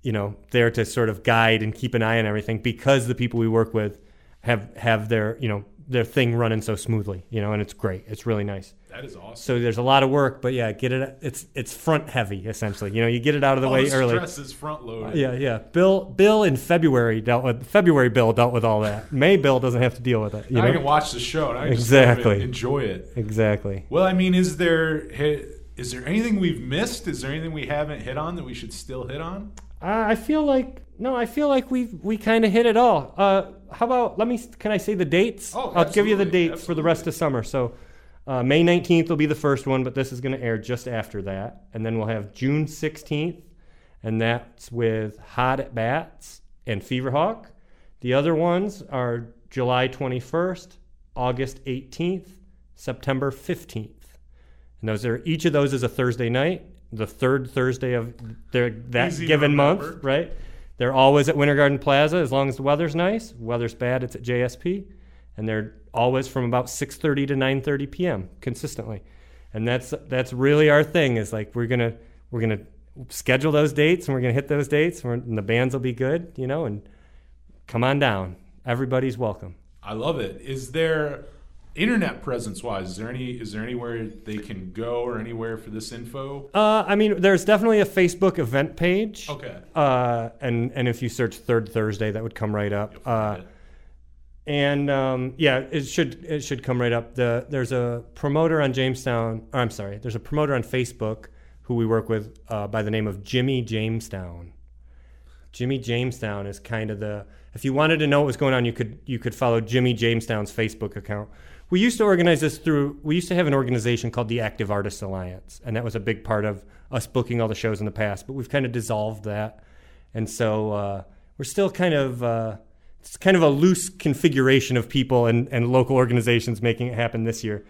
you know, there to sort of guide and keep an eye on everything because the people we work with have have their you know their thing running so smoothly. You know, and it's great. It's really nice. that is awesome. So there's a lot of work, but yeah, get it. It's it's front heavy essentially. You know, you get it out of the All way the early. stress is front loaded. Yeah, yeah. Bill, Bill in February dealt with February. Bill dealt with all that. May Bill doesn't have to deal with it. You Now I can watch the show and I Exactly. just kind enjoy it. Exactly. Well, I mean, is there is there anything we've missed? Is there anything we haven't hit on that we should still hit on? Uh, I feel like no. I feel like we we kind of hit it all. Uh, how about let me? Can I say the dates? Oh, I'll give you the absolutely, dates for the rest of summer. So. Uh, May 19th will be the first one, but this is going to air just after that. And then we'll have June 16th, and that's with Hot at Bats and Feverhawk. The other ones are July 21st, August 18th, September 15th. And those are each of those is a Thursday night, the third Thursday of their that Easy given month, right? They're always at Winter Garden Plaza as long as the weather's nice. Weather's bad, it's at JSP, and they're always from about 6:30 to 9:30 p.m. consistently. And that's that's really our thing is like we're gonna we're gonna schedule those dates and we're gonna hit those dates and, we're- and the bands will be good, you know, and come on down. Everybody's welcome. I love it. Is there internet presence wise, is there any is there anywhere they can go or anywhere for this info? Uh, I mean, there's definitely a Facebook event page. Okay. Uh, and and if you search Third Thursday, that would come right up. Uh, and um, yeah, it should it should come right up. The there's a promoter on Jamestown. Or I'm sorry, there's a promoter on Facebook who we work with uh, by the name of Jimmy Jamestown. Jimmy Jamestown is kind of the. If you wanted to know what was going on, you could you could follow Jimmy Jamestown's Facebook account. We used to organize this through. We used to have an organization called the Active Artists Alliance, and that was a big part of us booking all the shows in the past. But we've kind of dissolved that, and so uh, we're still kind of. Uh, it's kind of a loose configuration of people and, and local organizations making it happen this year.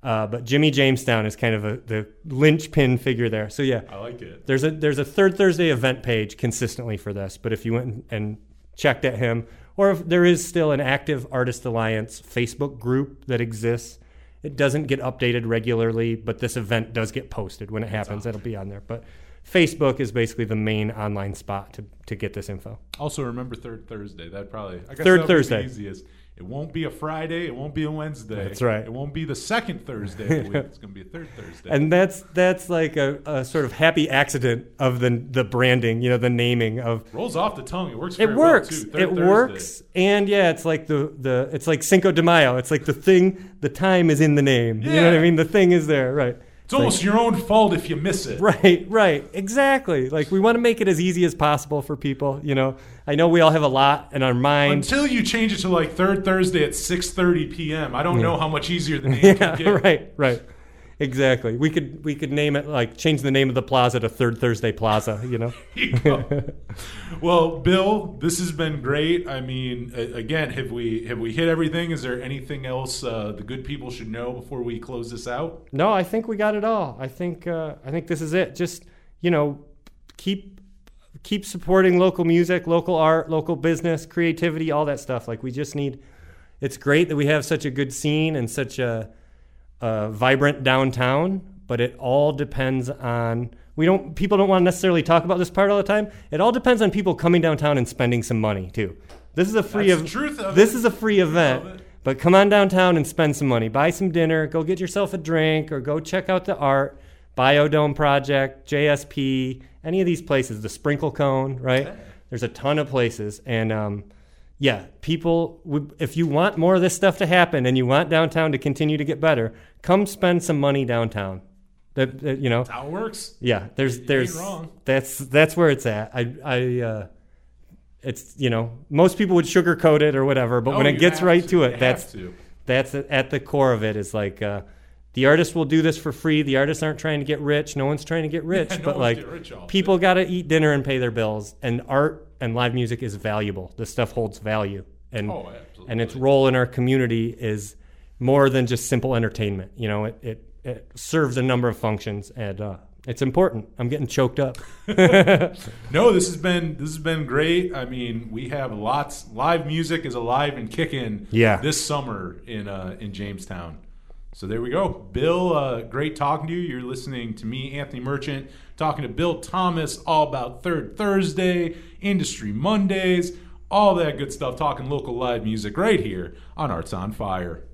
Uh, but Jimmy Jamestown is kind of a, the linchpin figure there. So yeah, I like it. there's a there's a third Thursday event page consistently for this. But if you went and checked at him, or if there is still an active Artist Alliance Facebook group that exists, it doesn't get updated regularly, but this event does get posted when it happens. Ah. It'll be on there. But Facebook is basically the main online spot to, to get this info. Also, remember third Thursday. That probably I guess Third that would be Thursday. The easiest. It won't be a Friday. It won't be a Wednesday. That's right. It won't be the second Thursday of the week. It's going to be a third Thursday. And that's that's like a, a sort of happy accident of the the branding, you know, the naming of rolls off the tongue. It works. it well, works. too. Third It Thursday. works, and yeah, it's like the the it's like Cinco de Mayo. It's like the thing, the time is in the name. You know what I mean? The thing is there, right? It's almost your own fault if you miss it. Right, right, exactly. Like we want to make it as easy as possible for people. You know, I know we all have a lot in our mind. Until you change it to like third Thursday at 6:30 p.m. I don't know how much easier the name yeah, can get. right, right. Exactly. We could we could name it like change the name of the plaza to Third Thursday Plaza. You know. well, Bill, this has been great. I mean, again, have we have we hit everything? Is there anything else uh, the good people should know before we close this out? No, I think we got it all. I think uh, I think this is it. Just you know, keep keep supporting local music, local art, local business, creativity, all that stuff. Like we just need. It's great that we have such a good scene and such a, a vibrant downtown, but it all depends on. We don't. People don't want to necessarily talk about this part all the time. It all depends on people coming downtown and spending some money too. This is a free. That's ev- truth of this it. is a free event. But come on downtown and spend some money. Buy some dinner. Go get yourself a drink or go check out the art. Biodome Project, JSP, any of these places. The Sprinkle Cone, right? There's a ton of places. And um, yeah, people, would- if you want more of this stuff to happen and you want downtown to continue to get better, come spend some money downtown. That, that, you know, How it works? yeah, there's ain't there's that's that's where it's at. I I uh, it's you know most people would sugarcoat it or whatever, but Oh, when it gets right to. to it, that's to. that's at the core of it. Is like uh, the artists will do this for free. The artists aren't trying to get rich. No one's trying to get rich, Yeah, but one's like rich people got to eat dinner and pay their bills. And art and live music is valuable. This stuff holds value, and Oh, and its role in our community is more than just simple entertainment. You know, it it, it serves a number of functions, and uh, it's important. I'm getting choked up. No, this has been this has been great. I mean, we have lots live music is alive and kicking. Yeah. this summer in uh, in Jamestown. So there we go, Bill. Uh, great talking to you. You're listening to me, Anthony Merchant, talking to Bill Thomas all about Third Thursday, Industry Mondays, all that good stuff. Talking local live music right here on Arts on Fire.